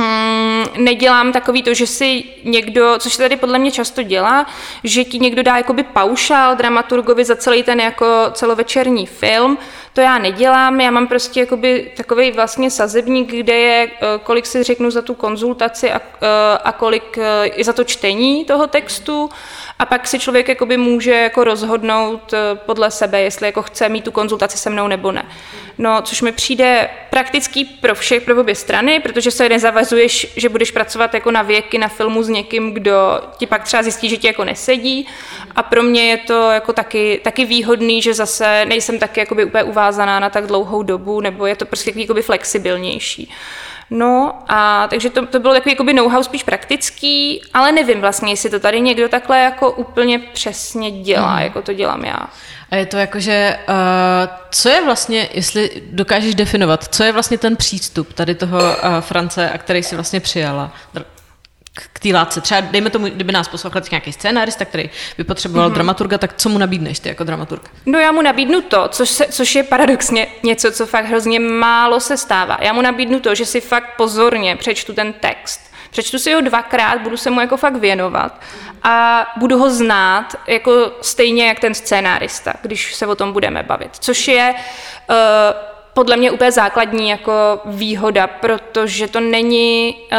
Mm, nedělám takový to, že si někdo, což se tady podle mě často dělá, že ti někdo dá jakoby paušál dramaturgovi za celý ten jako celovečerní film, to já nedělám, já mám prostě jakoby takový vlastně sazebník, kde je, eh, kolik si řeknu za tu konzultaci a, eh, a kolik i za to čtení toho textu a pak si člověk jakoby může jako rozhodnout podle sebe, jestli jako chce mít tu konzultaci se mnou nebo ne. No, což mi přijde praktický pro všech, pro obě strany, protože se nezavazuješ, že budeš pracovat jako na věky na filmu s někým, kdo ti pak třeba zjistí, že ti jako nesedí. A pro mě je to jako taky, taky výhodný, že zase nejsem taky jakoby úplně uvázaná na tak dlouhou dobu, nebo je to prostě jakoby flexibilnější. No a takže to, to bylo takový jakoby know-how spíš praktický, ale nevím vlastně, jestli to tady někdo takhle jako úplně přesně dělá, hmm. jako to dělám já. A je to jako, že uh, co je vlastně, jestli dokážeš definovat, co je vlastně ten přístup tady toho uh, France, a který si vlastně přijala k té látce. Třeba dejme tomu, kdyby nás poslouchal nějaký scénárista, který by potřeboval mm-hmm. dramaturga, tak co mu nabídneš ty jako dramaturg? No já mu nabídnu to, což, se, což je paradoxně něco, co fakt hrozně málo se stává. Já mu nabídnu to, že si fakt pozorně přečtu ten text. Přečtu si ho dvakrát, budu se mu jako fakt věnovat a budu ho znát jako stejně jak ten scénárista, když se o tom budeme bavit. Což je uh, podle mě úplně základní jako výhoda, protože to není uh,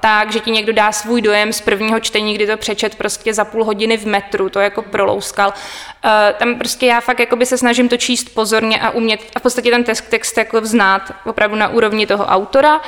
tak, že ti někdo dá svůj dojem z prvního čtení, kdy to přečet prostě za půl hodiny v metru, to jako prolouskal. Uh, tam prostě já fakt jakoby se snažím to číst pozorně a umět a v podstatě ten text, text jako vznát opravdu na úrovni toho autora. Uh,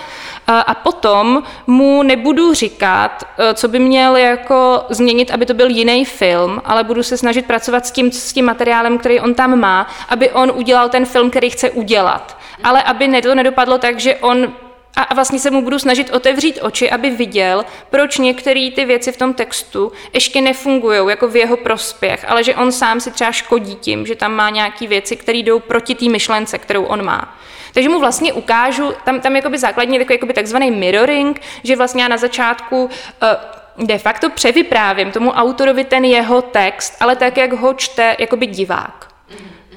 a potom mu nebudu říkat, uh, co by měl jako změnit, aby to byl jiný film, ale budu se snažit pracovat s tím, s tím materiálem, který on tam má, aby on udělal ten film, který chce udělat dělat. Ale aby to nedopadlo tak, že on a vlastně se mu budu snažit otevřít oči, aby viděl, proč některé ty věci v tom textu ještě nefungují jako v jeho prospěch, ale že on sám si třeba škodí tím, že tam má nějaké věci, které jdou proti té myšlence, kterou on má. Takže mu vlastně ukážu, tam, tam jakoby základně takový jakoby takzvaný mirroring, že vlastně já na začátku uh, de facto převyprávím tomu autorovi ten jeho text, ale tak, jak ho čte jakoby divák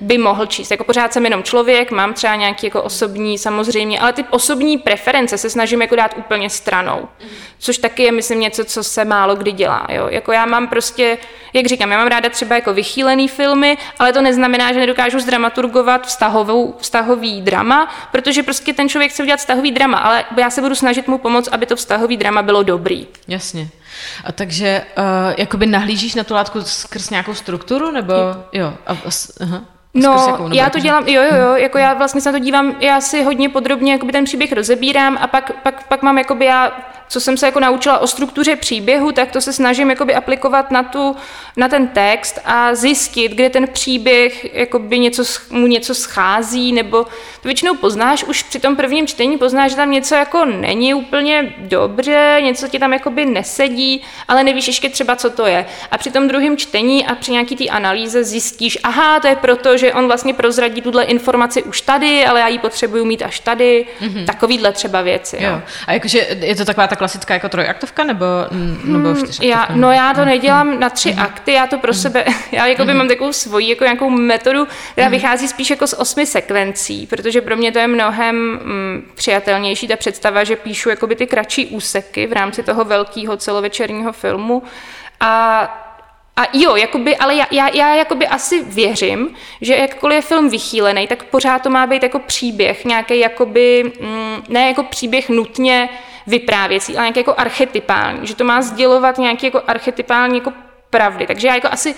by mohl číst. Jako pořád jsem jenom člověk, mám třeba nějaký jako osobní samozřejmě, ale ty osobní preference se snažím jako dát úplně stranou. Což taky je, myslím, něco, co se málo kdy dělá. Jo? Jako já mám prostě, jak říkám, já mám ráda třeba jako vychýlený filmy, ale to neznamená, že nedokážu zdramaturgovat vztahovou, vztahový drama, protože prostě ten člověk chce udělat vztahový drama, ale já se budu snažit mu pomoct, aby to vztahový drama bylo dobrý. Jasně. A takže uh, jakoby nahlížíš na tu látku skrz nějakou strukturu, nebo jo? A, aha. No, já to dělám, jo, jo, jo, jako já vlastně se na to dívám, já si hodně podrobně jakoby ten příběh rozebírám a pak, pak, pak mám jakoby já co jsem se jako naučila o struktuře příběhu, tak to se snažím jakoby aplikovat na, tu, na ten text a zjistit, kde ten příběh jakoby něco, mu něco schází, nebo to většinou poznáš už při tom prvním čtení, poznáš, že tam něco jako není úplně dobře, něco ti tam jakoby nesedí, ale nevíš ještě třeba, co to je. A při tom druhém čtení a při nějaký té analýze zjistíš, aha, to je proto, že on vlastně prozradí tuhle informaci už tady, ale já ji potřebuju mít až tady, mm-hmm. takovýhle třeba věci. Jo. Jo. A jakože je to taková ta klasická jako trojaktovka nebo, nebo hmm, já, No já to nedělám na tři mm. akty, já to pro mm. sebe, já jako by mm. mám takovou svoji jako nějakou metodu, která mm. vychází spíš jako z osmi sekvencí, protože pro mě to je mnohem mm, přijatelnější ta představa, že píšu jakoby ty kratší úseky v rámci toho velkého celovečerního filmu a a jo, jakoby, ale já, já, já jakoby asi věřím, že jakkoliv je film vychýlený, tak pořád to má být jako příběh, nějaký jakoby, mm, ne jako příběh nutně vyprávěcí, ale nějaký jako archetypální, že to má sdělovat nějaký jako archetypální jako pravdy. Takže já jako asi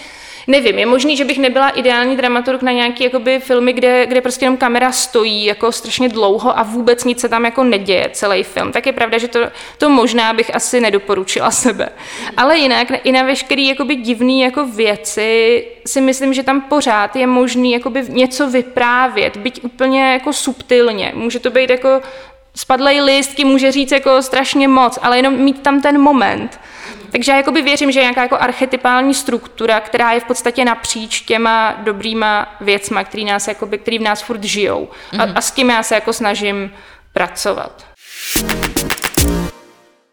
nevím, je možný, že bych nebyla ideální dramaturg na nějaký jakoby, filmy, kde, kde prostě jenom kamera stojí jako strašně dlouho a vůbec nic se tam jako neděje, celý film. Tak je pravda, že to, to možná bych asi nedoporučila sebe. Ale jinak i na veškerý jakoby divný jako věci si myslím, že tam pořád je možný jakoby něco vyprávět, byť úplně jako subtilně. Může to být jako spadlej listky může říct jako strašně moc, ale jenom mít tam ten moment. Takže já jakoby věřím, že je nějaká jako archetypální struktura, která je v podstatě napříč těma dobrýma věcma, který, nás jakoby, který v nás furt žijou. A, mhm. a s tím já se jako snažím pracovat.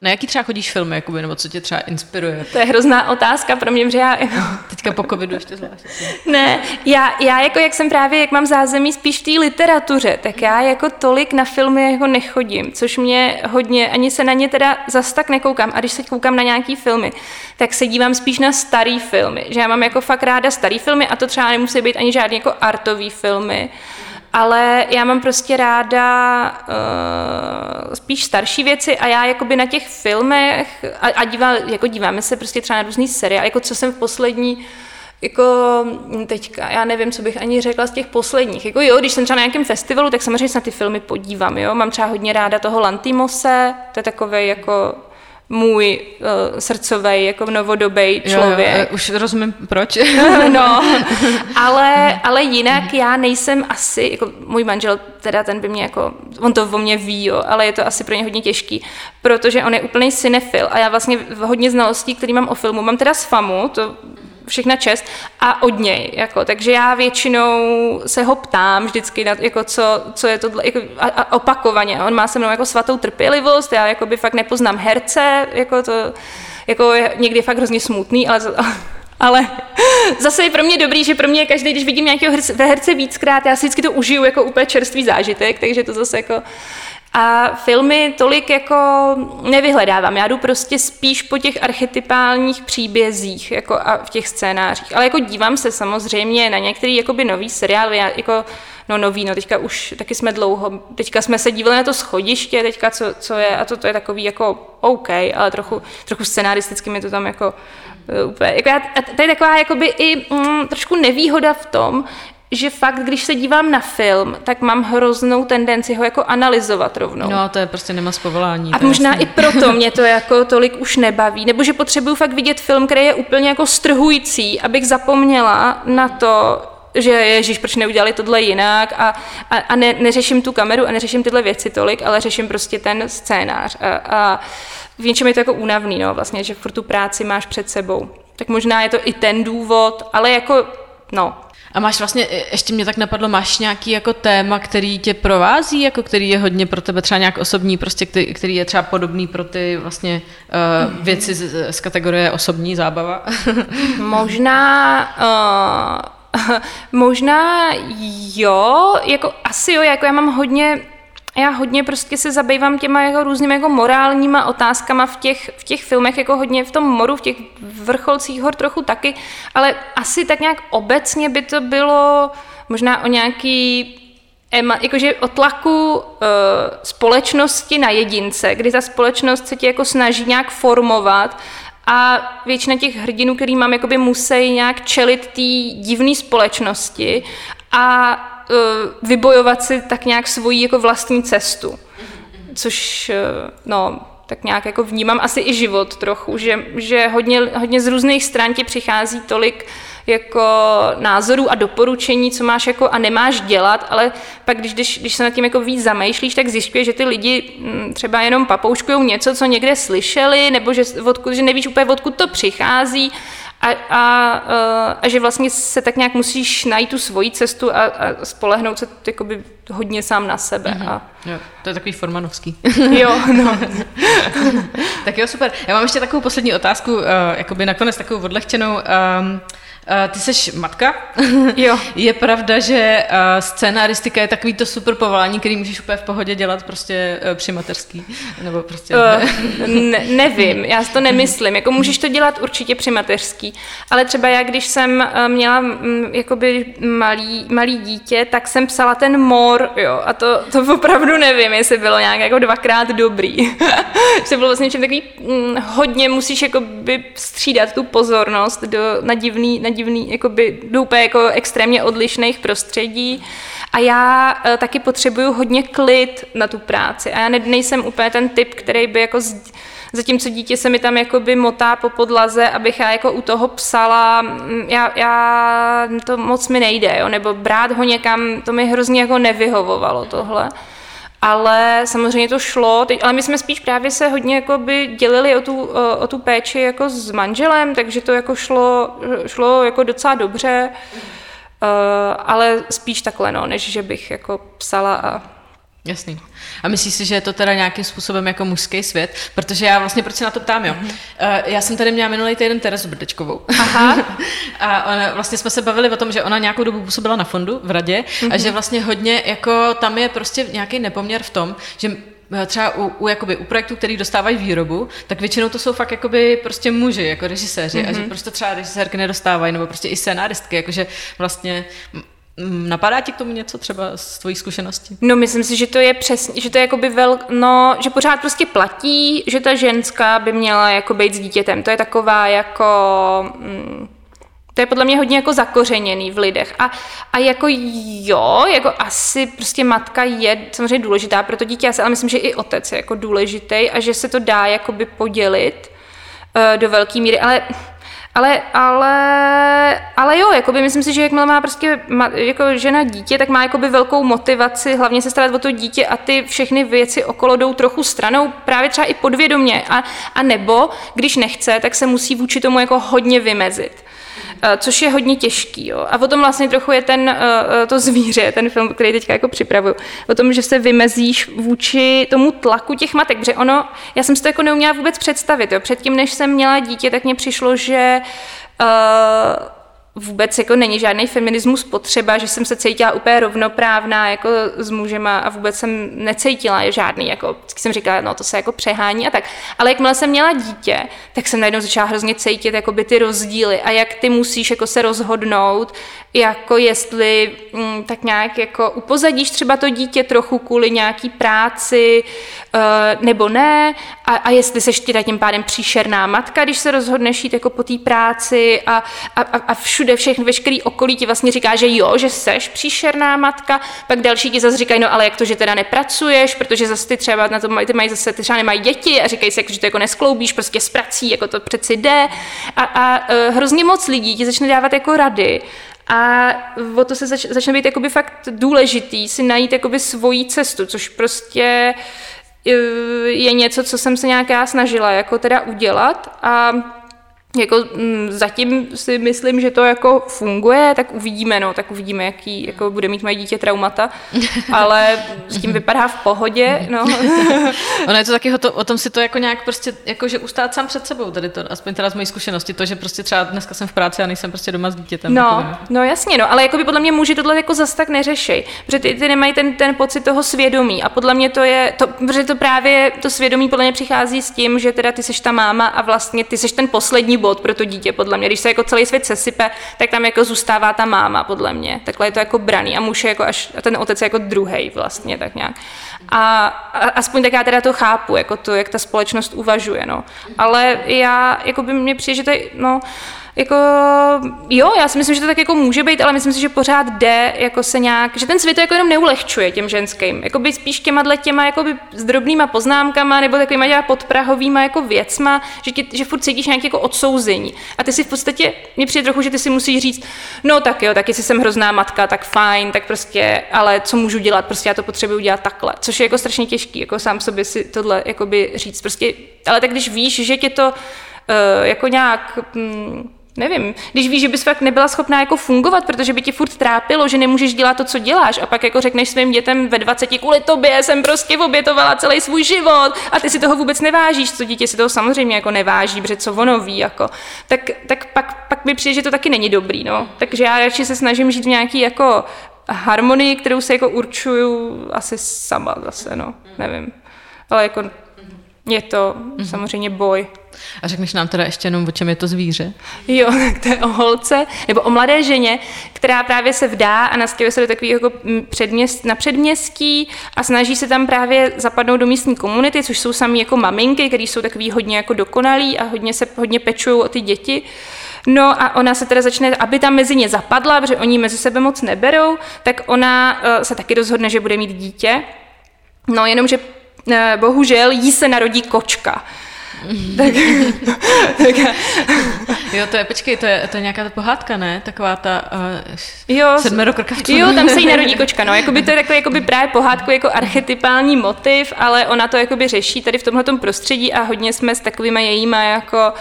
Na jaký třeba chodíš filmy, jakoby, nebo co tě třeba inspiruje? To je hrozná otázka pro mě, že já... Teďka po covidu ještě zvlášť. ne, já, já jako jak jsem právě, jak mám zázemí spíš v té literatuře, tak já jako tolik na filmy jako nechodím, což mě hodně, ani se na ně teda zas tak nekoukám. A když se koukám na nějaký filmy, tak se dívám spíš na starý filmy, že já mám jako fakt ráda starý filmy a to třeba nemusí být ani žádný jako artový filmy, ale já mám prostě ráda uh, spíš starší věci a já jakoby na těch filmech a, a dívá, jako díváme se prostě třeba na různý seriály, jako co jsem v poslední jako teďka, já nevím, co bych ani řekla z těch posledních. Jako jo, když jsem třeba na nějakém festivalu, tak samozřejmě se na ty filmy podívám, jo. Mám třeba hodně ráda toho Lantimose, to je takový jako můj uh, srdcový, jako novodobý člověk. Jo, jo, už rozumím, proč. no, ale, ale jinak já nejsem asi, jako můj manžel, teda ten by mě jako, on to o mě ví, jo, ale je to asi pro ně hodně těžký, protože on je úplný cinefil a já vlastně hodně znalostí, který mám o filmu, mám teda z FAMu, to všechna čest a od něj, jako, takže já většinou se ho ptám vždycky, na, jako, co, co je to, jako, a, a opakovaně, on má se mnou jako svatou trpělivost, já jako by fakt nepoznám herce, jako to, jako je někdy fakt hrozně smutný, ale ale zase je pro mě dobrý, že pro mě každý, když vidím nějakého herce, herce víckrát, já si vždycky to užiju jako úplně čerstvý zážitek, takže to zase jako a filmy tolik jako nevyhledávám. Já jdu prostě spíš po těch archetypálních příbězích jako a v těch scénářích. Ale jako dívám se samozřejmě na některý jakoby nový seriál, jako no nový, no teďka už taky jsme dlouho, teďka jsme se dívali na to schodiště, teďka co, co je, a to, to je takový jako OK, ale trochu, trochu scenaristicky mi to tam jako uh, úplně, jako já, to je taková jakoby i mm, trošku nevýhoda v tom, že fakt, když se dívám na film, tak mám hroznou tendenci ho jako analyzovat rovnou. No, to je prostě nemá z povolání. A možná jasný. i proto mě to jako tolik už nebaví, nebo že potřebuju fakt vidět film, který je úplně jako strhující, abych zapomněla na to, že ježíš, proč neudělali tohle jinak a, a, a ne, neřeším tu kameru a neřeším tyhle věci tolik, ale řeším prostě ten scénář. A, a v něčem je to jako únavný, no, vlastně, že furt tu práci máš před sebou. Tak možná je to i ten důvod, ale jako, no, a máš vlastně, e, ještě mě tak napadlo, máš nějaký jako téma, který tě provází, jako který je hodně pro tebe třeba nějak osobní, prostě který, který je třeba podobný pro ty vlastně uh, věci z, z kategorie osobní zábava? možná, uh, možná jo, jako asi jo, jako já mám hodně já hodně prostě se zabývám těma jako různými jako morálníma otázkama v těch, v těch filmech, jako hodně v tom moru, v těch vrcholcích hor trochu taky, ale asi tak nějak obecně by to bylo možná o nějaký jakože o tlaku uh, společnosti na jedince, kdy ta společnost se tě jako snaží nějak formovat a většina těch hrdinů, který mám, jakoby musí nějak čelit té divné společnosti a uh, vybojovat si tak nějak svoji jako vlastní cestu. Což, uh, no, tak nějak jako vnímám asi i život trochu, že, že hodně, hodně z různých stran ti přichází tolik jako názorů a doporučení, co máš jako a nemáš dělat, ale pak když, když, když se nad tím jako víc zamýšlíš, tak zjišťuješ, že ty lidi mm, třeba jenom papouškují něco, co někde slyšeli, nebo že, odkud, že nevíš úplně, odkud to přichází a, a, a že vlastně se tak nějak musíš najít tu svoji cestu a, a spolehnout se jakoby hodně sám na sebe. Mm-hmm. A... Jo, to je takový formanovský. jo, no. tak jo, super. Já mám ještě takovou poslední otázku, uh, jakoby nakonec takovou odlehčenou. Um, ty jsi matka. Jo. je pravda, že uh, scénaristika je takový to super povolání, který můžeš úplně v pohodě dělat prostě uh, při materský. Nebo prostě... Uh, ne, nevím, já si to nemyslím. Jako můžeš to dělat určitě při mateřský, ale třeba já, když jsem měla um, jakoby malý, malý dítě, tak jsem psala ten mor, jo, a to, to opravdu nevím, jestli bylo nějak jako dvakrát dobrý. to bylo vlastně takový, um, hodně musíš jakoby střídat tu pozornost do, na divný, na divný, jakoby, do úplně jako extrémně odlišných prostředí. A já e, taky potřebuju hodně klid na tu práci. A já ne, nejsem úplně ten typ, který by jako z, zatímco dítě se mi tam jakoby motá po podlaze, abych já jako u toho psala, já, já to moc mi nejde, jo? nebo brát ho někam, to mi hrozně jako nevyhovovalo tohle ale samozřejmě to šlo, teď, ale my jsme spíš právě se hodně jako by dělili o tu, o tu péči jako s manželem, takže to jako šlo, šlo jako docela dobře, uh, ale spíš takhle, no, než že bych jako psala a Jasný. A myslíš si, že je to teda nějakým způsobem jako mužský svět? Protože já vlastně, proč se na to ptám, jo? Uh, já jsem tady měla minulý týden Terezu Brdečkovou. Aha. a ona, vlastně jsme se bavili o tom, že ona nějakou dobu působila na fondu v radě mm-hmm. a mhm. že vlastně hodně, jako tam je prostě nějaký nepoměr v tom, že eh, třeba u, u, jakoby, u projektů, který dostávají výrobu, tak většinou to jsou fakt jakoby prostě muži, jako režiséři mm-hmm. a že prostě třeba režisérky nedostávají, nebo prostě i scénáristky, jakože vlastně napadá ti k tomu něco třeba z tvojí zkušenosti? No, myslím si, že to je přesně, že to je jakoby vel, no, že pořád prostě platí, že ta ženská by měla jako být s dítětem. To je taková jako, mm, to je podle mě hodně jako zakořeněný v lidech. A, a jako jo, jako asi prostě matka je samozřejmě důležitá pro to dítě, ale myslím, že i otec je jako důležitý a že se to dá jakoby podělit uh, do velké míry, ale ale, ale, ale jo, jakoby myslím si, že jakmile má prostě jako žena dítě, tak má jakoby velkou motivaci hlavně se starat o to dítě a ty všechny věci okolo jdou trochu stranou, právě třeba i podvědomě. A, a nebo, když nechce, tak se musí vůči tomu jako hodně vymezit. Eh, což je hodně těžký. Jo. A o tom vlastně trochu je ten, eh, to zvíře, ten film, který teďka jako připravuju. O tom, že se vymezíš vůči tomu tlaku těch matek, protože ono, já jsem si to jako neuměla vůbec představit. Jo. Předtím, než jsem měla dítě, tak mně přišlo, že uh, vůbec jako není žádný feminismus potřeba, že jsem se cítila úplně rovnoprávná jako s mužema a vůbec jsem necítila žádný, jako jsem říkala, no to se jako přehání a tak. Ale jakmile jsem měla dítě, tak jsem najednou začala hrozně cítit jako by ty rozdíly a jak ty musíš jako se rozhodnout, jako jestli mm, tak nějak jako upozadíš třeba to dítě trochu kvůli nějaký práci uh, nebo ne? A, a jestli seš teda tím pádem příšerná matka, když se rozhodneš jít jako po té práci a, a, a všude všechny, veškerý okolí ti vlastně říká, že jo, že seš příšerná matka, pak další ti zase říkají, no ale jak to, že teda nepracuješ, protože zase ty třeba na to mají, ty mají zase, ty třeba nemají děti a říkají si, jako, že to jako neskloubíš prostě s prací, jako to přeci jde. A, a uh, hrozně moc lidí ti začne dávat jako rady a o to se zač, začne být jakoby fakt důležitý si najít jakoby svoji cestu, což prostě e, je něco, co jsem se nějak já snažila jako teda udělat. A jako mm, zatím si myslím, že to jako funguje, tak uvidíme, no, tak uvidíme, jaký jako bude mít moje dítě traumata, ale s tím vypadá v pohodě, no. ono je to taky o, to, o tom si to jako nějak prostě, jako že ustát sám před sebou, tady to, aspoň teda z mojí zkušenosti, to, že prostě třeba dneska jsem v práci a nejsem prostě doma s dítětem. No, jako, no jasně, no, ale jako by podle mě muži tohle jako zas tak neřešej, protože ty, ty nemají ten, ten pocit toho svědomí a podle mě to je, to, protože to právě, to svědomí podle mě přichází s tím, že teda ty seš ta máma a vlastně ty seš ten poslední bod pro to dítě, podle mě. Když se jako celý svět sesype, tak tam jako zůstává ta máma, podle mě. Takhle je to jako braný a muž je jako až, a ten otec je jako druhý vlastně, tak nějak. A, a aspoň tak já teda to chápu, jako to, jak ta společnost uvažuje, no. Ale já, jako by mě přijde, že to je, no, jako, jo, já si myslím, že to tak jako může být, ale myslím si, že pořád jde jako se nějak, že ten svět to jako jenom neulehčuje těm ženským. Jako by spíš těma těma jako by s drobnýma poznámkama nebo takovýma těma podprahovýma jako věcma, že, tě, že furt cítíš nějaké jako odsouzení. A ty si v podstatě, mě přijde trochu, že ty si musíš říct, no tak jo, tak jestli jsem hrozná matka, tak fajn, tak prostě, ale co můžu dělat, prostě já to potřebuji dělat takhle. Což je jako strašně těžký, jako sám sobě si tohle jakoby říct. Prostě, ale tak když víš, že tě to uh, jako nějak mm, nevím, když víš, že bys fakt nebyla schopná jako fungovat, protože by ti furt trápilo, že nemůžeš dělat to, co děláš a pak jako řekneš svým dětem ve 20 kvůli tobě jsem prostě obětovala celý svůj život a ty si toho vůbec nevážíš, co dítě si toho samozřejmě jako neváží, protože co ono ví, jako, tak, tak pak, pak mi přijde, že to taky není dobrý, no. Takže já radši se snažím žít v nějaký jako harmonii, kterou se jako určuju asi sama zase, no, nevím. Ale jako je to mm-hmm. samozřejmě boj. A řekneš nám teda ještě jenom, o čem je to zvíře? Jo, tak to je o holce, nebo o mladé ženě, která právě se vdá a nastěhuje se do takového jako předměst, na předměstí a snaží se tam právě zapadnout do místní komunity, což jsou sami jako maminky, které jsou takový hodně jako dokonalí a hodně se hodně pečují o ty děti. No a ona se teda začne, aby tam mezi ně zapadla, protože oni mezi sebe moc neberou, tak ona uh, se taky rozhodne, že bude mít dítě. No jenomže uh, bohužel jí se narodí kočka tak, tak, jo, to je, počkej, to je, to je nějaká ta pohádka, ne? Taková ta uh, jo, sedmerokrkavců. Jo, tam se jí narodí kočka, no. Jakoby to je takový jakoby právě pohádku jako archetypální motiv, ale ona to jakoby řeší tady v tomhle prostředí a hodně jsme s takovými jejíma jako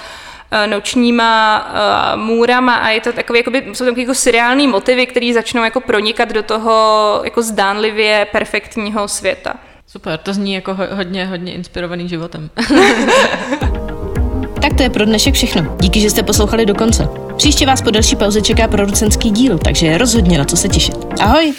eh, nočníma uh, můrama a je to takový, jakoby, jsou takové jako seriální motivy, které začnou jako pronikat do toho jako zdánlivě perfektního světa. Super, to zní jako hodně, hodně inspirovaný životem. tak to je pro dnešek všechno. Díky, že jste poslouchali do konce. Příště vás po další pauze čeká producenský díl, takže je rozhodně na co se těšit. Ahoj!